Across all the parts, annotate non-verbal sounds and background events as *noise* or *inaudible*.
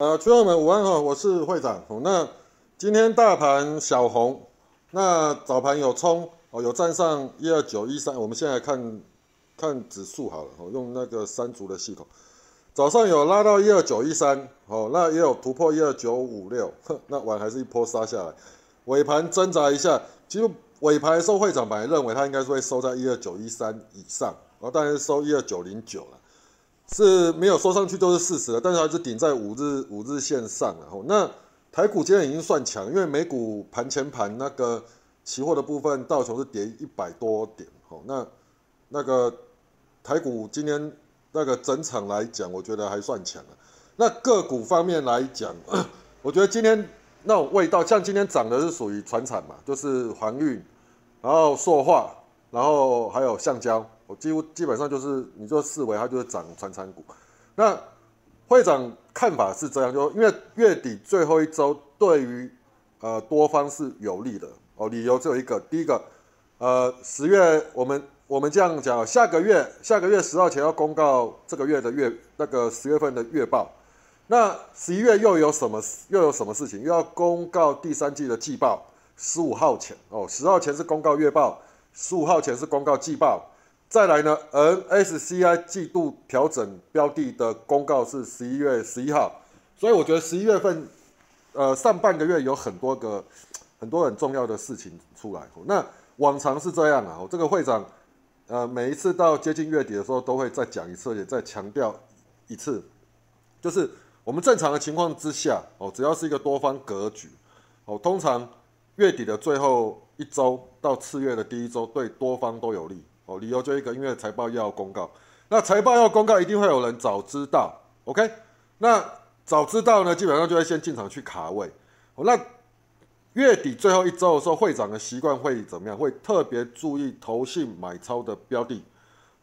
呃，群友们午安哈，我是会长。那今天大盘小红，那早盘有冲哦，有站上一二九一三。我们现在看看指数好了，哦，用那个三足的系统，早上有拉到一二九一三，哦，那也有突破一二九五六，那晚还是一波杀下来，尾盘挣扎一下，其实尾盘收会长本来认为它应该是会收在一二九一三以上，哦，当然是收一二九零九了。是没有收上去都是事实了，但是还是顶在五日五日线上了。吼，那台股今天已经算强，因为美股盘前盘那个期货的部分道琼是跌一百多点。那那个台股今天那个整场来讲，我觉得还算强了。那个股方面来讲，*coughs* 我觉得今天那种味道，像今天涨的是属于船产嘛，就是航运，然后塑化，然后还有橡胶。我几乎基本上就是，你就视为它就是涨传产股。那会长看法是这样，就因为月底最后一周对于呃多方是有利的哦。理由只有一个，第一个，呃，十月我们我们这样讲，下个月下个月十号前要公告这个月的月那个十月份的月报。那十一月又有什么又有什么事情？又要公告第三季的季报，十五号前哦，十号前是公告月报，十五号前是公告季报。再来呢，NSCI 季度调整标的的公告是十一月十一号，所以我觉得十一月份，呃，上半个月有很多个很多很重要的事情出来。那往常是这样啊，我这个会长，呃，每一次到接近月底的时候都会再讲一次，也再强调一次，就是我们正常的情况之下，哦，只要是一个多方格局，哦，通常月底的最后一周到次月的第一周对多方都有利。哦，理由就一个，因为财报要公告，那财报要公告，一定会有人早知道，OK？那早知道呢，基本上就会先进场去卡位。哦，那月底最后一周的时候，会长的习惯会怎么样？会特别注意投信买超的标的。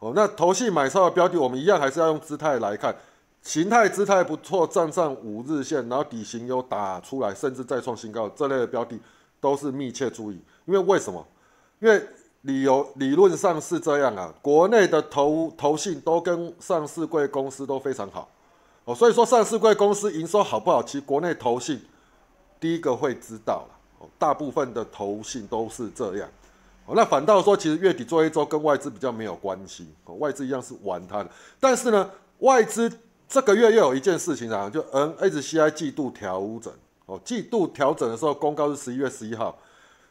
哦，那投信买超的标的，我们一样还是要用姿态来看，形态姿态不错，站上五日线，然后底型有打出来，甚至再创新高，这类的标的都是密切注意。因为为什么？因为理由理论上是这样啊，国内的投投信都跟上市贵公司都非常好，哦，所以说上市贵公司营收好不好，其实国内投信第一个会知道了，哦，大部分的投信都是这样，哦，那反倒说其实月底做一周跟外资比较没有关系，哦，外资一样是玩它的，但是呢，外资这个月又有一件事情啊，就 N H C I 季度调整，哦，季度调整的时候公告是十一月十一号。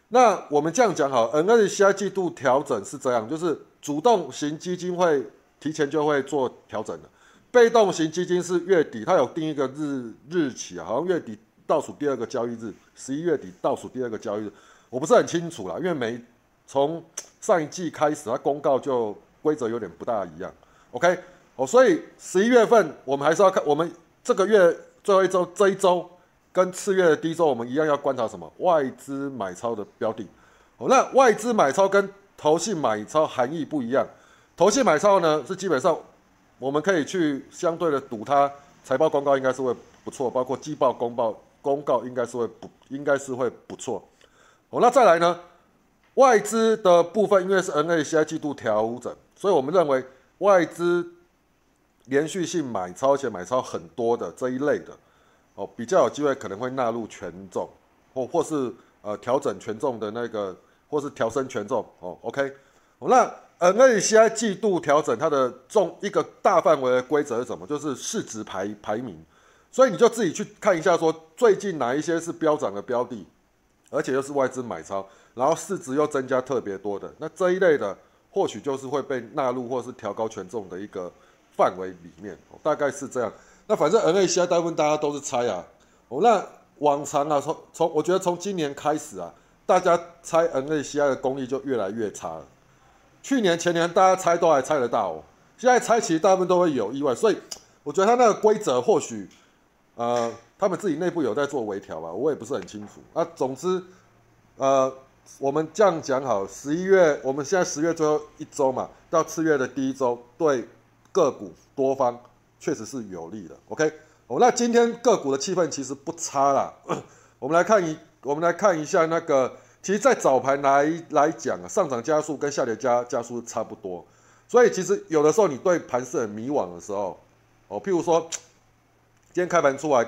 那我们这样讲好，N S C I 季度调整是这样，就是主动型基金会提前就会做调整的，被动型基金是月底，它有定一个日日期，好像月底倒数第二个交易日，十一月底倒数第二个交易日，我不是很清楚啦，因为每从上一季开始，它公告就规则有点不大一样，OK，哦，所以十一月份我们还是要看，我们这个月最后一周这一周。跟次月的低周，我们一样要观察什么？外资买超的标的。哦，那外资买超跟投信买超含义不一样。投信买超呢，是基本上我们可以去相对的赌它财报公告应该是会不错，包括季报公报公告应该是会不应该是会不错。哦，那再来呢？外资的部分，因为是 N A C I 季度调整，所以我们认为外资连续性买超且买超很多的这一类的。哦，比较有机会可能会纳入权重，或或是呃调整权重的那个，或是调升权重。哦，OK，那呃那你现在季度调整它的重一个大范围的规则是什么？就是市值排排名，所以你就自己去看一下，说最近哪一些是飙涨的标的，而且又是外资买超，然后市值又增加特别多的，那这一类的或许就是会被纳入或是调高权重的一个范围里面，大概是这样。那反正 N A C I 大部分大家都是猜啊，哦，那往常啊，从从我觉得从今年开始啊，大家猜 N A C I 的功力就越来越差了。去年前年大家猜都还猜得到，哦，现在猜其实大部分都会有意外，所以我觉得他那个规则或许，呃，他们自己内部有在做微调吧，我也不是很清楚。那总之，呃，我们这样讲好，十一月我们现在十月最后一周嘛，到次月的第一周，对个股多方。确实是有利的，OK，哦，那今天个股的气氛其实不差啦。*coughs* 我们来看一，我们来看一下那个，其实，在早盘来来讲啊，上涨加速跟下跌加加速差不多，所以其实有的时候你对盘势很迷惘的时候，哦，譬如说今天开盘出来，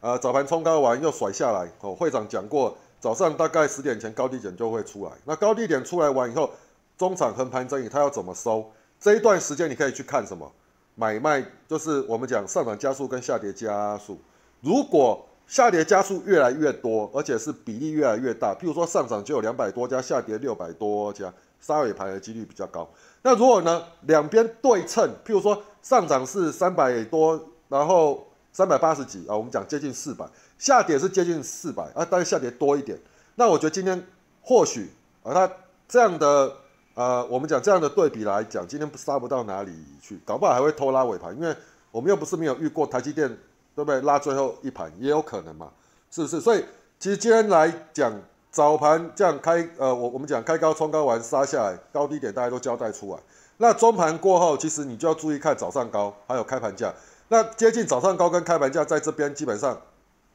呃，早盘冲高完又甩下来。哦，会长讲过，早上大概十点前高低点就会出来。那高低点出来完以后，中场横盘整理，它要怎么收？这一段时间你可以去看什么？买卖就是我们讲上涨加速跟下跌加速。如果下跌加速越来越多，而且是比例越来越大，譬如说上涨就有两百多家，下跌六百多家，杀尾盘的几率比较高。那如果呢，两边对称，譬如说上涨是三百多，然后。三百八十几啊，我们讲接近四百，下跌是接近四百啊，但是下跌多一点。那我觉得今天或许啊，它这样的呃，我们讲这样的对比来讲，今天不杀不到哪里去，搞不好还会偷拉尾盘，因为我们又不是没有遇过台积电，对不对？拉最后一盘也有可能嘛，是不是？所以其实今天来讲，早盘这样开，呃，我我们讲开高冲高完杀下来，高低点大家都交代出来。那中盘过后，其实你就要注意看早上高还有开盘价。那接近早上高跟开盘价在这边基本上，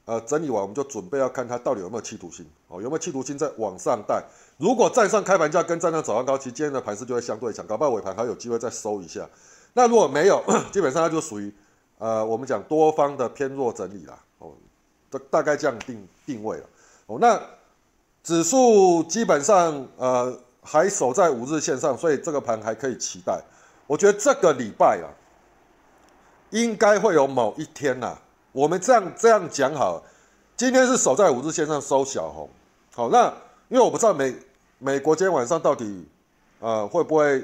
呃，整理完我们就准备要看它到底有没有企图心哦，有没有企图心在往上带。如果站上开盘价跟站上早上高，其实今天的盘势就会相对强，搞不好尾盘还有机会再收一下。那如果没有，*coughs* 基本上它就属于呃，我们讲多方的偏弱整理啦哦，这大概这样定定位了哦。那指数基本上呃还守在五日线上，所以这个盘还可以期待。我觉得这个礼拜啊。应该会有某一天呐，我们这样这样讲好，今天是守在五日线上收小红，好，那因为我不知道美美国今天晚上到底呃会不会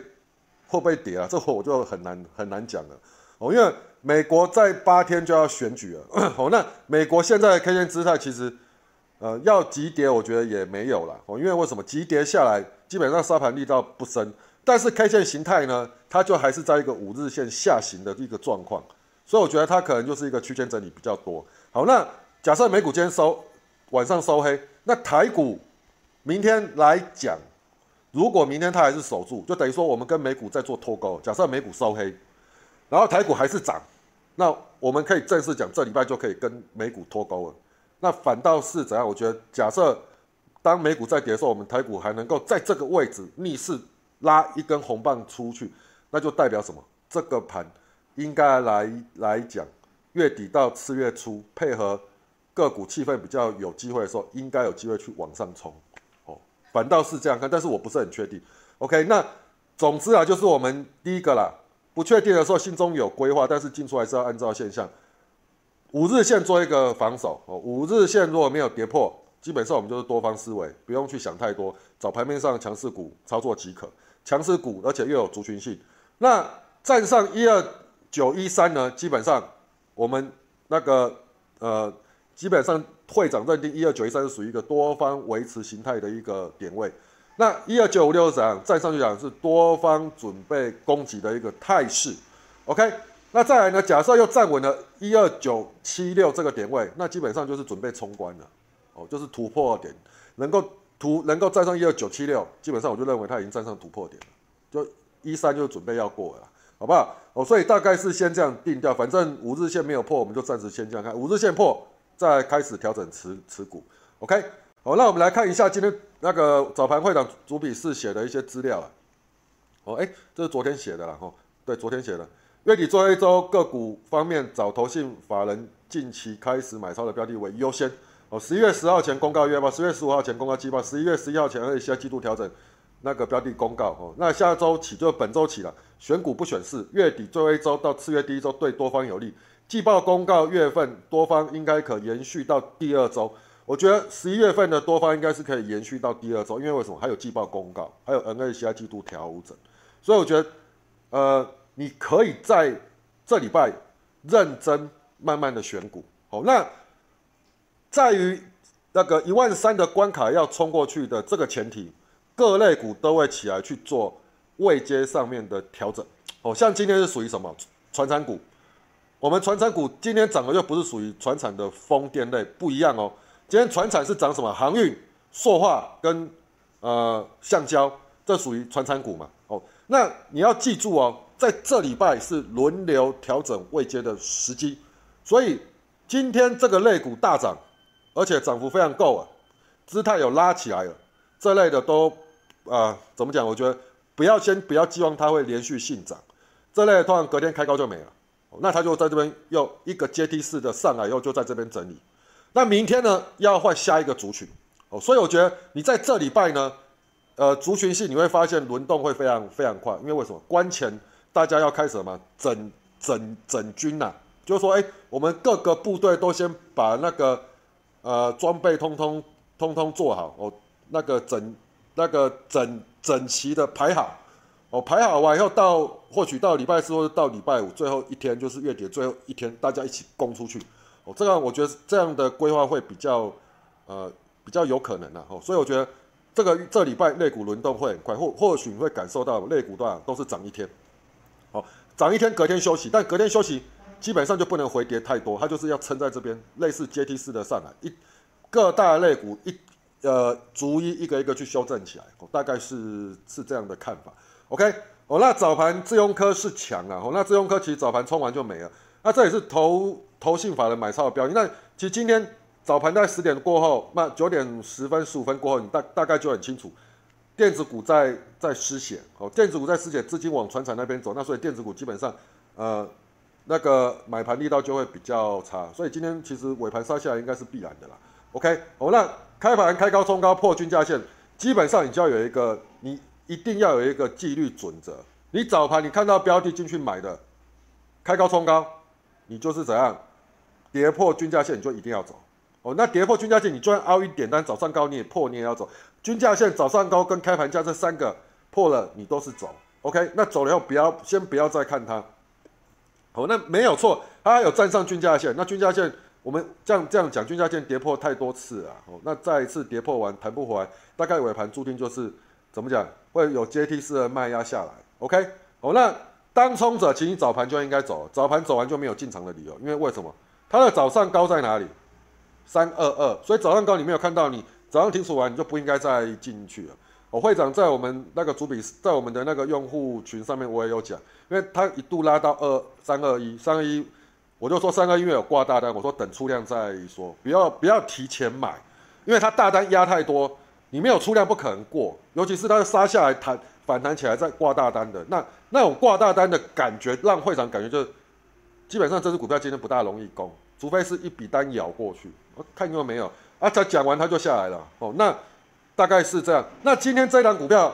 会不会跌啊？这我就很难很难讲了。哦，因为美国在八天就要选举了，*coughs* 哦，那美国现在的 K 线姿态其实呃要急跌，我觉得也没有了哦，因为为什么？急跌下来基本上沙盘力道不深。但是 K 线形态呢，它就还是在一个五日线下行的一个状况，所以我觉得它可能就是一个区间整理比较多。好，那假设美股今天收晚上收黑，那台股明天来讲，如果明天它还是守住，就等于说我们跟美股在做脱钩。假设美股收黑，然后台股还是涨，那我们可以正式讲，这礼拜就可以跟美股脱钩了。那反倒是怎样？我觉得假设当美股在跌的时候，我们台股还能够在这个位置逆势。拉一根红棒出去，那就代表什么？这个盘应该来来讲，月底到次月初，配合个股气氛比较有机会的时候，应该有机会去往上冲。哦，反倒是这样看，但是我不是很确定。OK，那总之啊，就是我们第一个啦，不确定的时候心中有规划，但是进出还是要按照现象。五日线做一个防守哦，五日线如果没有跌破，基本上我们就是多方思维，不用去想太多，找盘面上强势股操作即可。强势股，而且又有族群性。那站上一二九一三呢？基本上我们那个呃，基本上会长认定一二九一三是属于一个多方维持形态的一个点位。那一二九五六怎样？站上去讲是多方准备攻击的一个态势。OK，那再来呢？假设又站稳了一二九七六这个点位，那基本上就是准备冲关了。哦，就是突破点，能够。图能够站上一二九七六，基本上我就认为它已经站上突破点了，就一三就准备要过了，好不好？哦，所以大概是先这样定掉，反正五日线没有破，我们就暂时先这样看，五日线破再开始调整持持股，OK？好，那我们来看一下今天那个早盘会长主笔试写的一些资料啊，哦，哎，这是昨天写的了，哦，对，昨天写的，月底最后一周个股方面，找投信法人近期开始买超的标的为优先。哦，十一月十号前公告月报，十月十五号前公告季报，十一月十一号前而且下季度调整那个标的公告哦。那下周起就本周起了，选股不选市，月底最后一周到次月第一周对多方有利。季报公告月份多方应该可延续到第二周。我觉得十一月份的多方应该是可以延续到第二周，因为为什么？还有季报公告，还有 N A C I 季度调整，所以我觉得呃，你可以在这礼拜认真慢慢的选股。好，那。在于那个一万三的关卡要冲过去的这个前提，各类股都会起来去做位阶上面的调整。哦，像今天是属于什么？船产股。我们船产股今天涨的又不是属于船产的风电类，不一样哦。今天船产是涨什么？航运、塑化跟呃橡胶，这属于船产股嘛？哦，那你要记住哦，在这礼拜是轮流调整位阶的时机，所以今天这个类股大涨。而且涨幅非常够啊，姿态有拉起来了，这类的都啊怎么讲？我觉得不要先不要寄望它会连续性涨，这类通常隔天开高就没了，那它就在这边又一个阶梯式的上来以后就在这边整理，那明天呢要换下一个族群哦，所以我觉得你在这礼拜呢，呃，族群性你会发现轮动会非常非常快，因为为什么？关前大家要开始什么整整整军呐，就是说，哎，我们各个部队都先把那个呃装备通通通通做好哦，那个整那个整整齐的排好。哦，排好完以后，到或许到礼拜四或者到礼拜五最后一天，就是月底最后一天，大家一起攻出去。哦，这样我觉得这样的规划会比较，呃，比较有可能的。哦，所以我觉得这个这礼拜肋骨轮动会很快，或或许你会感受到肋骨段都是涨一天。好，涨一天隔天休息，但隔天休息基本上就不能回跌太多，它就是要撑在这边，类似阶梯式的上来，一各大肋骨一呃逐一一个一个去修正起来。大概是是这样的看法。OK，哦，那早盘自用科是强啊，哦，那自用科其实早盘冲完就没了，那这也是投投信法的买超的标的。那其实今天早盘在十点过后，那九点十分、十五分过后，你大大概就很清楚，电子股在在失血，哦，电子股在失血，资金往船厂那边走，那所以电子股基本上，呃，那个买盘力道就会比较差，所以今天其实尾盘杀下来应该是必然的啦。OK，哦，那开盘开高冲高破均价线，基本上你就要有一个你。一定要有一个纪律准则。你早盘你看到标的进去买的，开高冲高，你就是怎样跌破均价线，你就一定要走。哦，那跌破均价线，你就算凹一点单，早上高你也破，你也要走。均价线早上高跟开盘价这三个破了，你都是走。OK，那走了以后不要先不要再看它。哦，那没有错，它有站上均价线。那均价线我们这样这样讲，均价线跌破太多次啊。哦，那再一次跌破完弹不回来，大概尾盘注定就是怎么讲？会有阶梯式的卖压下来，OK，哦，那当冲者，其实早盘就应该走，早盘走完就没有进场的理由，因为为什么？它的早上高在哪里？三二二，所以早上高你没有看到，你早上停损完你就不应该再进去了。哦，会长在我们那个主笔，在我们的那个用户群上面我也有讲，因为他一度拉到二三二一，三二一，我就说三个月有挂大单，我说等出量再说，不要不要提前买，因为他大单压太多。你没有出量不可能过，尤其是它杀下来弹反弹起来再挂大单的，那那种挂大单的感觉，让会长感觉就是，基本上这只股票今天不大容易攻，除非是一笔单咬过去。我看有没有啊？他讲完他就下来了哦。那大概是这样。那今天这档股票，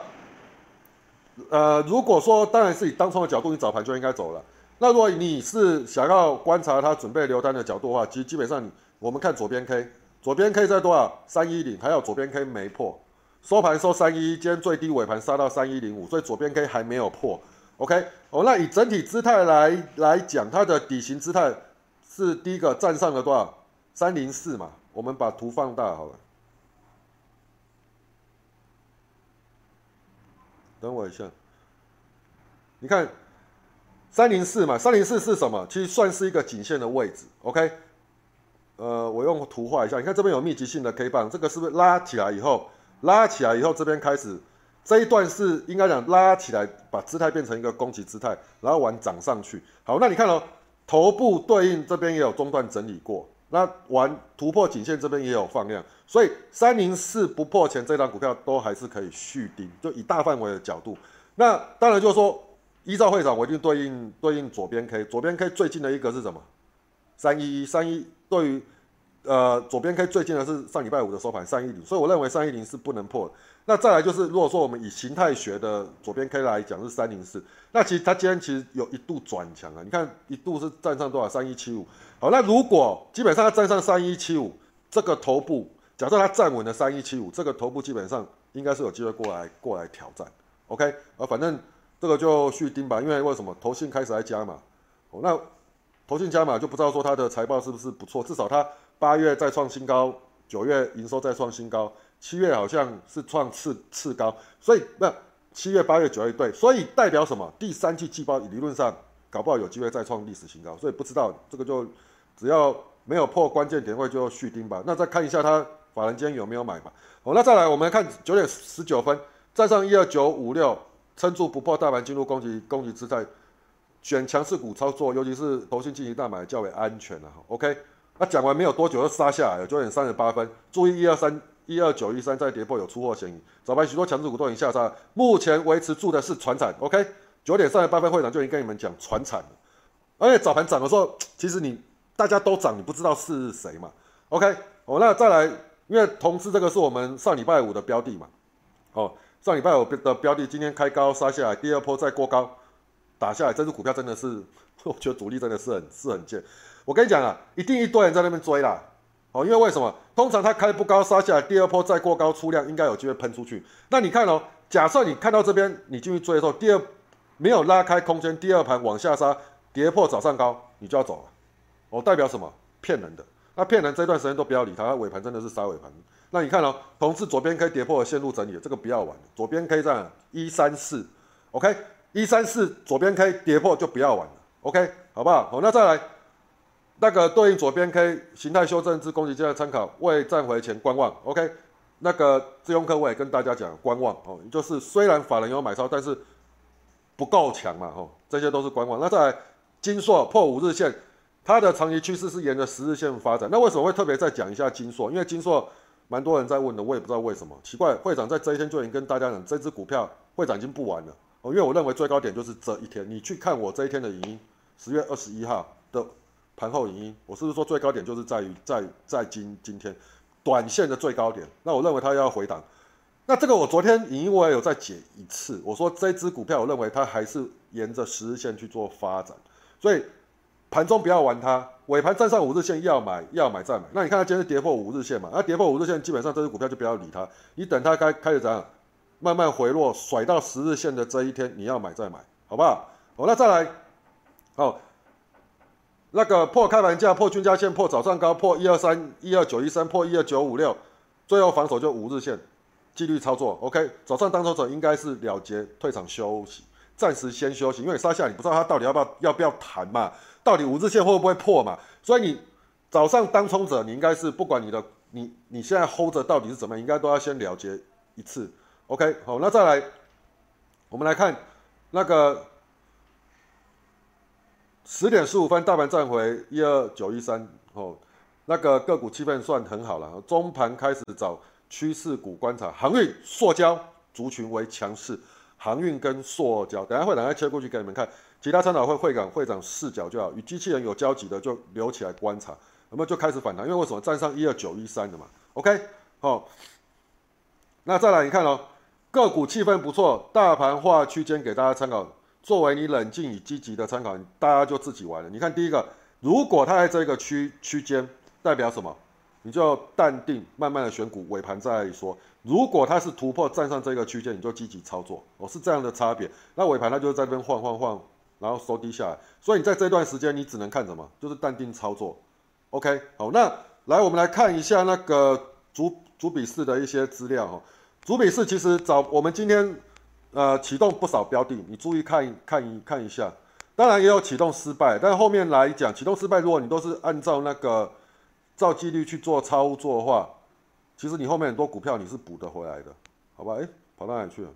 呃，如果说当然是以当冲的角度，你早盘就应该走了。那如果你是想要观察它准备留单的角度的话，其实基本上你我们看左边 K。左边 K 在多少？三一零，还有左边 K 没破，收盘收三一，今天最低尾盘杀到三一零五，所以左边 K 还没有破。OK，哦，那以整体姿态来来讲，它的底型姿态是第一个站上了多少？三零四嘛，我们把图放大好了。等我一下，你看三零四嘛，三零四是什么？其实算是一个颈线的位置。OK。呃，我用图画一下，你看这边有密集性的 K 棒，这个是不是拉起来以后，拉起来以后这边开始这一段是应该讲拉起来，把姿态变成一个攻击姿态，然后往涨上去。好，那你看哦，头部对应这边也有中段整理过，那完突破颈线这边也有放量，所以三零四不破前这张股票都还是可以续盯，就以大范围的角度。那当然就是说，依照会长，我一定对应对应左边 K，左边 K 最近的一个是什么？三一一三一。对于，呃，左边 K 最近的是上礼拜五的收盘三一零，所以我认为三一零是不能破的。那再来就是，如果说我们以形态学的左边 K 来讲是三零四，那其实它今天其实有一度转强啊，你看一度是站上多少三一七五。好，那如果基本上它站上三一七五，这个头部，假设它站稳了三一七五，这个头部基本上应该是有机会过来过来挑战。OK，啊，反正这个就续盯吧，因为为什么投信开始来加嘛？哦，那。投信加码就不知道说它的财报是不是不错，至少它八月再创新高，九月营收再创新高，七月好像是创次次高，所以那七月、八月、九月对，所以代表什么？第三季季报理论上搞不好有机会再创历史新高，所以不知道这个就只要没有破关键点位就续盯吧。那再看一下它法人间有没有买吧。好，那再来我们看九点十九分站上一二九五六，撑住不破大盘进入攻击攻击姿态。选强势股操作，尤其是投信进行大买较为安全了。OK，那讲完没有多久就杀下来了，九点三十八分。注意一二三一二九一三再跌破有出货嫌疑。早盘许多强势股都已经下杀，目前维持住的是船产。OK，九点三十八分会长就已经跟你们讲船产了。而且早盘涨的时候，其实你大家都涨，你不知道是谁嘛。OK，哦，那再来，因为同志这个是我们上礼拜五的标的嘛，哦，上礼拜我的标的今天开高杀下来，第二波再过高打下来，这只股票真的是，*laughs* 我觉得主力真的是很是很贱。我跟你讲啊，一定一堆人在那边追啦，哦，因为为什么？通常它开不高杀下来，第二波再过高出量，应该有机会喷出去。那你看哦，假设你看到这边，你进去追的时候，第二没有拉开空间，第二盘往下杀，跌破早上高，你就要走了。哦，代表什么？骗人的。那骗人这段时间都不要理他，尾盘真的是杀尾盘。那你看哦，同时左边 K 跌破线路整理，这个不要玩。左边 K 这样一三四，OK，一三四左边 K 跌破就不要玩了，OK，好不好？好，那再来那个对应左边 K 形态修正之攻击阶段参考，未站回前观望，OK。那个自用客我也跟大家讲观望哦，就是虽然法人有买超，但是不够强嘛，哦，这些都是观望。那再来金硕破五日线。它的长期趋势是沿着十日线发展，那为什么会特别再讲一下金硕？因为金硕蛮多人在问的，我也不知道为什么。奇怪，会长在这一天就已经跟大家讲，这只股票会长已经不玩了哦，因为我认为最高点就是这一天。你去看我这一天的影音，十月二十一号的盘后影音，我是不是说最高点就是在于在在今今天短线的最高点？那我认为它要回档。那这个我昨天影音我也有再解一次，我说这只股票我认为它还是沿着十日线去做发展，所以。盘中不要玩它，尾盘站上五日线要买要买再买。那你看它今天是跌破五日线嘛？那跌破五日线，基本上这只股票就不要理它。你等它开开始怎样，慢慢回落，甩到十日线的这一天，你要买再买，好不好？好，那再来，好，那个破开盘价、破均价线、破早上高、破一二三一二九一三、破一二九五六，最后防守就五日线，纪律操作。OK，早上当头者应该是了结退场休息，暂时先休息，因为杀下你不知道它到底要不要要不要弹嘛。到底五日线会不会破嘛？所以你早上当冲者，你应该是不管你的你你现在 hold 着到底是怎么样，应该都要先了结一次。OK，好，那再来，我们来看那个十点十五分大盘站回一二九一三，哦，那个个股气氛算很好了。中盘开始找趋势股观察，航运、塑胶族群为强势，航运跟塑胶，等下会等下切过去给你们看。其他参考会会长会长视角就好，与机器人有交集的就留起来观察，那么就开始反弹，因为为什么站上一二九一三的嘛？OK，好，那再来你看哦，个股气氛不错，大盘化区间给大家参考，作为你冷静与积极的参考，大家就自己玩了。你看第一个，如果它在这个区区间，代表什么？你就淡定，慢慢的选股，尾盘再说。如果它是突破站上这个区间，你就积极操作，哦，是这样的差别。那尾盘它就在这边晃晃晃。然后收低下来，所以你在这段时间你只能看什么？就是淡定操作。OK，好，那来我们来看一下那个主主笔式的一些资料哈。主笔式其实早我们今天呃启动不少标的，你注意看看一看一下。当然也有启动失败，但后面来讲启动失败，如果你都是按照那个照纪律去做操作的话，其实你后面很多股票你是补得回来的，好吧？哎，跑到哪里去了？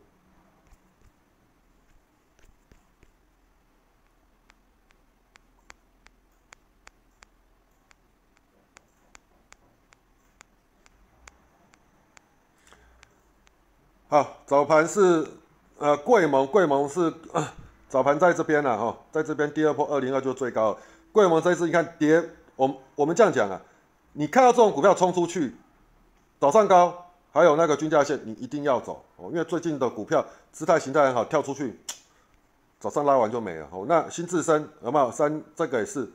好，早盘是呃贵盟，贵盟是 *coughs* 早盘在这边了哈，在这边第二波二零二就最高了。贵盟这次你看跌，我我们这样讲啊，你看到这种股票冲出去，早上高，还有那个均价线，你一定要走哦，因为最近的股票姿态形态很好，跳出去，*tsk* 早上拉完就没了哦。那新智深有没有三？这个也是，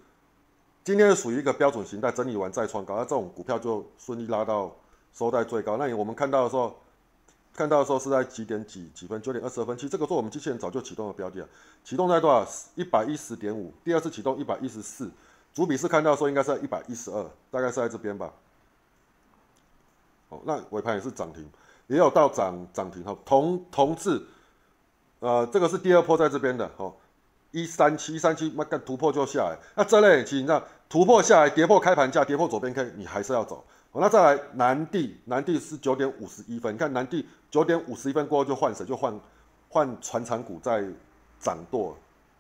今天属于一个标准形态整理完再创高，那这种股票就顺利拉到收在最高。那我们看到的时候。看到的时候是在几点几几分？九点二十二分。其实这个做我们机器人早就启动了标的啊，启动在多少？一百一十点五。第二次启动一百一十四。主笔是看到说应该是在一百一十二，大概是在这边吧。哦，那尾盘也是涨停，也有到涨涨停哈。同同质，呃，这个是第二波在这边的哦，一三七一三七，那干突破就下来。那这类其实你知道突破下来，跌破开盘价，跌破左边 K，你还是要走。好，那再来南地，南地是九点五十一分。你看南地九点五十一分过后就换谁？就换换船厂股在涨多，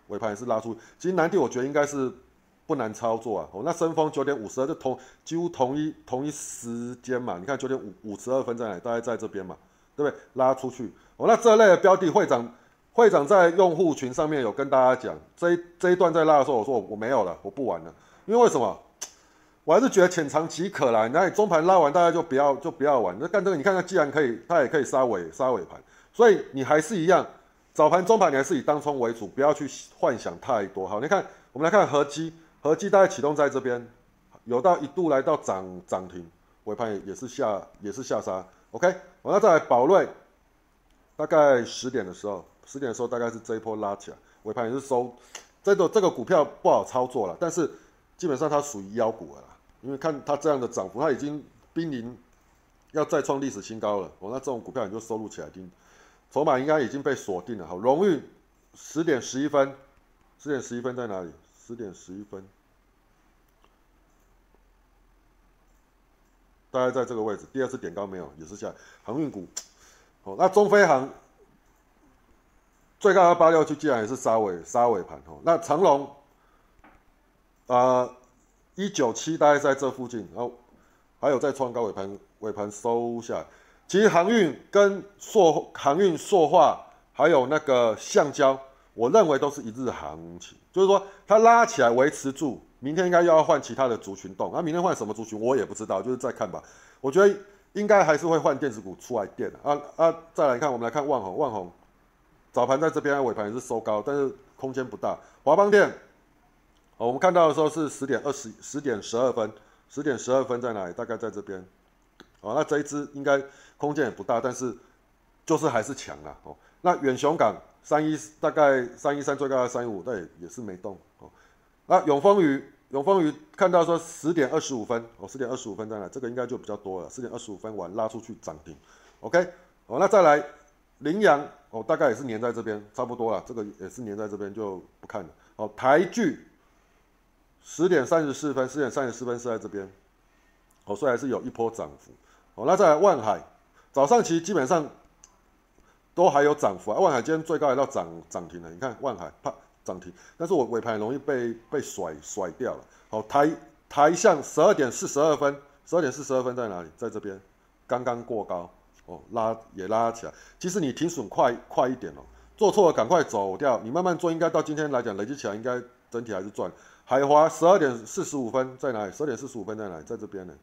尾盘也是拉出。其实南地我觉得应该是不难操作啊。哦，那深丰九点五十二就同几乎同一同一时间嘛。你看九点五五十二分在哪？大概在这边嘛，对不对？拉出去。哦，那这类的标的，会长会长在用户群上面有跟大家讲，这一这一段在拉的时候，我说我我没有了，我不玩了，因为为什么？我还是觉得浅尝即可啦。那你中盘拉完，大家就不要就不要玩。那干这个，你看它既然可以，它也可以杀尾杀尾盘，所以你还是一样，早盘中盘你还是以当冲为主，不要去幻想太多。好，你看我们来看合基，合基大概启动在这边，有到一度来到涨涨停，尾盘也也是下也是下杀。OK，我那再来宝瑞，大概十点的时候，十点的时候大概是这一波拉起来，尾盘也是收，这个这个股票不好操作了，但是基本上它属于妖股了。因为看它这样的涨幅，它已经濒临要再创历史新高了。哦，那这种股票你就收入起来听，筹码应该已经被锁定了。好，荣誉十点十一分，十点十一分在哪里？十点十一分，大概在这个位置。第二次点高没有，也是下航运股。哦，那中飞航最高要八六七，既然也是杀尾杀尾盘。哦，那长龙啊。一九七大概在这附近，然后还有在创高尾盘，尾盘收下。其实航运跟塑航运塑化还有那个橡胶，我认为都是一日行情，就是说它拉起来维持住，明天应该又要换其他的族群动。那明天换什么族群我也不知道，就是再看吧。我觉得应该还是会换电子股出来垫啊啊！再来看，我们来看万宏，万宏早盘在这边，尾盘也是收高，但是空间不大。华邦电。哦，我们看到的时候是十点二十，十点十二分，十点十二分在哪里？大概在这边。哦，那这一只应该空间也不大，但是就是还是强啊。哦，那远雄港三一大概三一三最高三一五，但也也是没动。哦，那永丰鱼，永丰鱼看到说十点二十五分，哦，十点二十五分在哪？这个应该就比较多了。十点二十五分完拉出去涨停。OK，哦，那再来羚羊，哦，大概也是粘在这边，差不多了。这个也是粘在这边，就不看了。哦，台剧。十点三十四分，十点三十四分是在这边，哦，所以还是有一波涨幅。哦，那在万海，早上其实基本上都还有涨幅啊。万海今天最高来到涨涨停了，你看万海啪涨停，但是我尾盘容易被被甩甩掉了。好，台台向十二点四十二分，十二点四十二分在哪里？在这边，刚刚过高，哦，拉也拉起来。其实你停损快快一点哦，做错了赶快走掉。你慢慢做，应该到今天来讲累积起来，应该整体还是赚。海华十二点四十五分在哪里？十二点四十五分在哪里？在这边呢。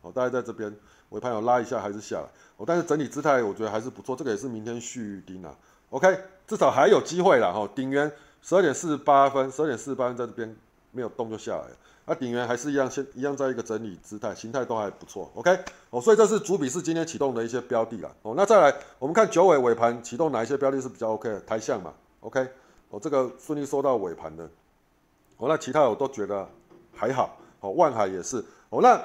哦，大概在这边尾盘有拉一下还是下来。哦，但是整体姿态我觉得还是不错。这个也是明天续盯啊。OK，至少还有机会了哈。顶元十二点四十八分，十二点四十八分在这边没有动就下来了。那顶元还是一样，先一样在一个整理姿态，形态都还不错。OK，哦，所以这是主笔是今天启动的一些标的了。哦，那再来我们看九尾尾盘启动哪一些标的是比较 OK 的？台象嘛，OK。哦，这个顺利收到尾盘的，哦，那其他我都觉得还好。哦，万海也是。哦，那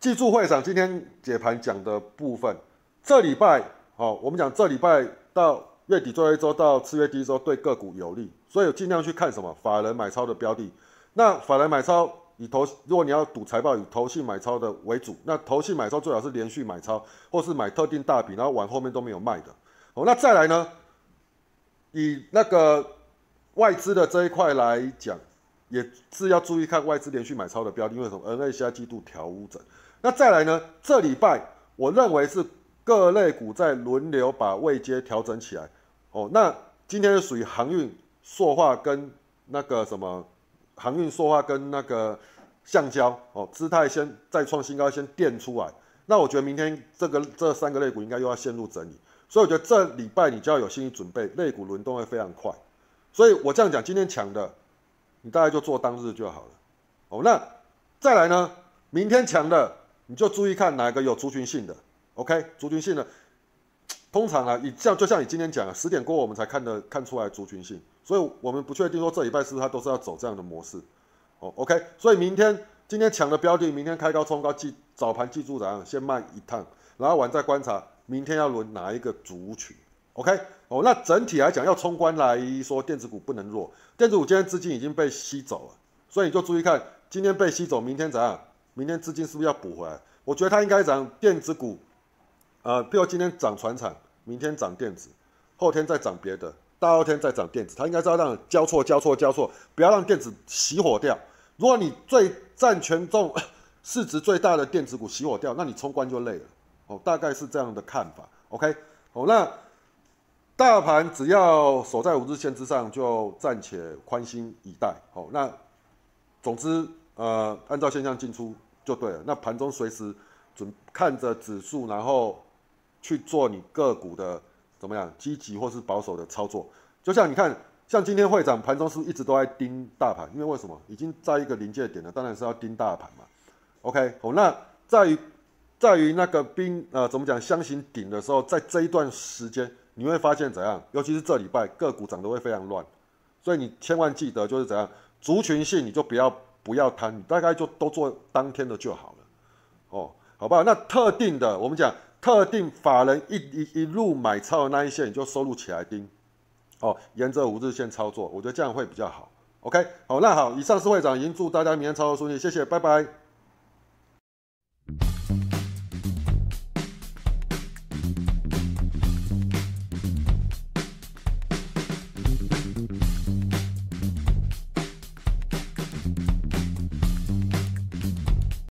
记住会长今天解盘讲的部分，这礼拜，哦，我们讲这礼拜到月底最后一周到次月第一周对个股有利，所以尽量去看什么法人买超的标的。那法人买超以投，如果你要赌财报，以投信买超的为主。那投信买超最好是连续买超，或是买特定大笔，然后往后面都没有卖的。哦，那再来呢？以那个外资的这一块来讲，也是要注意看外资连续买超的标的，因为什么？N A 下季度调整。那再来呢？这礼拜我认为是各类股在轮流把位阶调整起来。哦，那今天是属于航运、塑化跟那个什么航运、塑化跟那个橡胶哦，姿态先再创新高，先垫出来。那我觉得明天这个这三个类股应该又要陷入整理。所以我觉得这礼拜你就要有心理准备，肋骨轮动会非常快。所以我这样讲，今天强的，你大概就做当日就好了。哦，那再来呢？明天强的，你就注意看哪个有族群性的。OK，族群性的，通常啊，你这样就像你今天讲的，十点过我们才看的看出来族群性，所以我们不确定说这礼拜是不是它都是要走这样的模式。哦，OK，所以明天今天强的标的，明天开高冲高记早盘记住怎样，先卖一趟，然后晚再观察。明天要轮哪一个族群？OK，哦，那整体来讲，要冲关来说，电子股不能弱。电子股今天资金已经被吸走了，所以你就注意看，今天被吸走，明天怎样？明天资金是不是要补回来？我觉得它应该涨电子股，呃，比如今天涨船产，明天涨电子，后天再涨别的，大后天再涨电子，它应该是要让交错、交错、交错，不要让电子熄火掉。如果你最占权重、*coughs* 市值最大的电子股熄火掉，那你冲关就累了。大概是这样的看法。OK，哦，那大盘只要守在五日线之上，就暂且宽心以待。好，那总之，呃，按照现象进出就对了。那盘中随时准看着指数，然后去做你个股的怎么样积极或是保守的操作。就像你看，像今天会长盘中是一直都在盯大盘，因为为什么？已经在一个临界点了，当然是要盯大盘嘛。OK，好，那在在于那个冰呃怎么讲箱型顶的时候，在这一段时间你会发现怎样？尤其是这礼拜个股涨得会非常乱，所以你千万记得就是怎样，族群性你就不要不要贪，大概就都做当天的就好了，哦，好不好？那特定的我们讲特定法人一一一路买超的那一些，你就收录起来盯，哦，沿着五日线操作，我觉得这样会比较好。OK，好，那好，以上是会长，已经祝大家明天操作顺利，谢谢，拜拜。